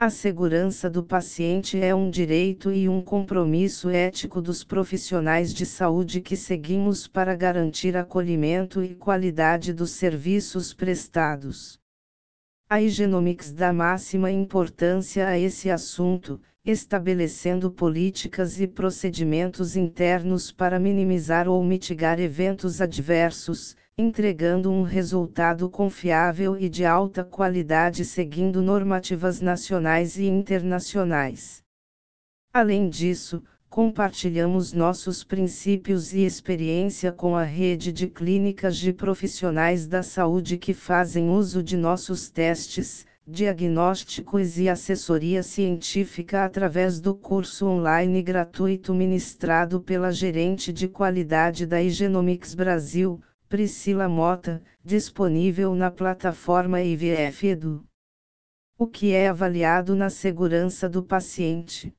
A segurança do paciente é um direito e um compromisso ético dos profissionais de saúde que seguimos para garantir acolhimento e qualidade dos serviços prestados. A Higienomics dá máxima importância a esse assunto, estabelecendo políticas e procedimentos internos para minimizar ou mitigar eventos adversos, entregando um resultado confiável e de alta qualidade seguindo normativas nacionais e internacionais. Além disso, compartilhamos nossos princípios e experiência com a rede de clínicas de profissionais da saúde que fazem uso de nossos testes, diagnósticos e assessoria científica através do curso online gratuito ministrado pela gerente de qualidade da Higienomics Brasil, Priscila Mota, disponível na plataforma IVF Edu. O que é avaliado na segurança do paciente?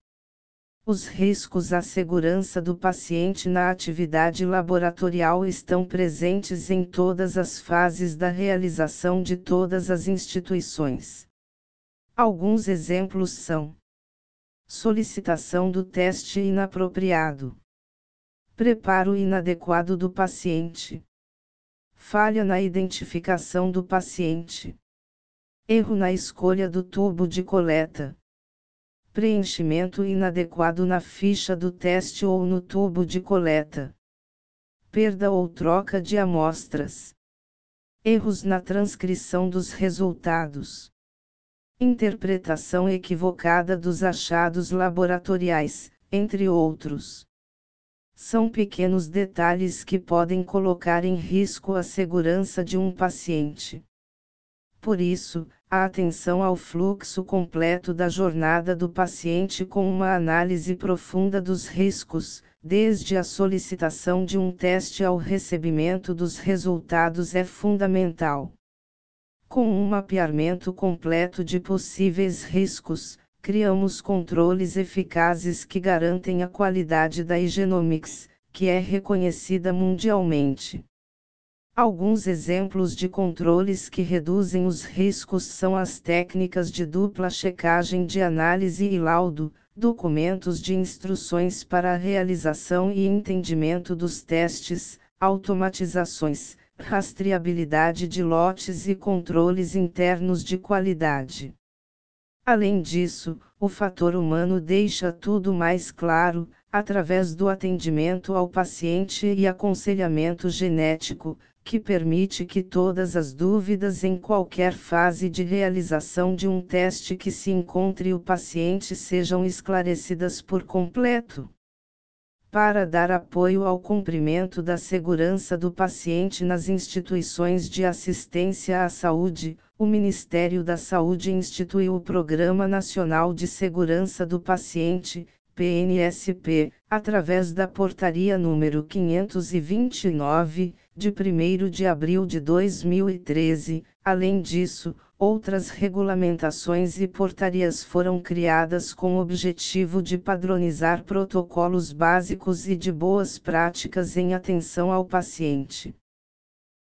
Os riscos à segurança do paciente na atividade laboratorial estão presentes em todas as fases da realização de todas as instituições. Alguns exemplos são: solicitação do teste inapropriado, preparo inadequado do paciente falha na identificação do paciente, erro na escolha do tubo de coleta, preenchimento inadequado na ficha do teste ou no tubo de coleta, perda ou troca de amostras, erros na transcrição dos resultados. Interpretação equivocada dos achados laboratoriais, entre outros. São pequenos detalhes que podem colocar em risco a segurança de um paciente. Por isso, a atenção ao fluxo completo da jornada do paciente com uma análise profunda dos riscos, desde a solicitação de um teste ao recebimento dos resultados é fundamental. Com um mapeamento completo de possíveis riscos, criamos controles eficazes que garantem a qualidade da Higienomics, que é reconhecida mundialmente. Alguns exemplos de controles que reduzem os riscos são as técnicas de dupla checagem de análise e laudo, documentos de instruções para a realização e entendimento dos testes, automatizações, rastreabilidade de lotes e controles internos de qualidade. Além disso, o fator humano deixa tudo mais claro, através do atendimento ao paciente e aconselhamento genético, que permite que todas as dúvidas em qualquer fase de realização de um teste que se encontre o paciente sejam esclarecidas por completo. Para dar apoio ao cumprimento da segurança do paciente nas instituições de assistência à saúde, o Ministério da Saúde instituiu o Programa Nacional de Segurança do Paciente, PNSP, através da Portaria número 529, de 1 de abril de 2013. Além disso, outras regulamentações e portarias foram criadas com o objetivo de padronizar protocolos básicos e de boas práticas em atenção ao paciente.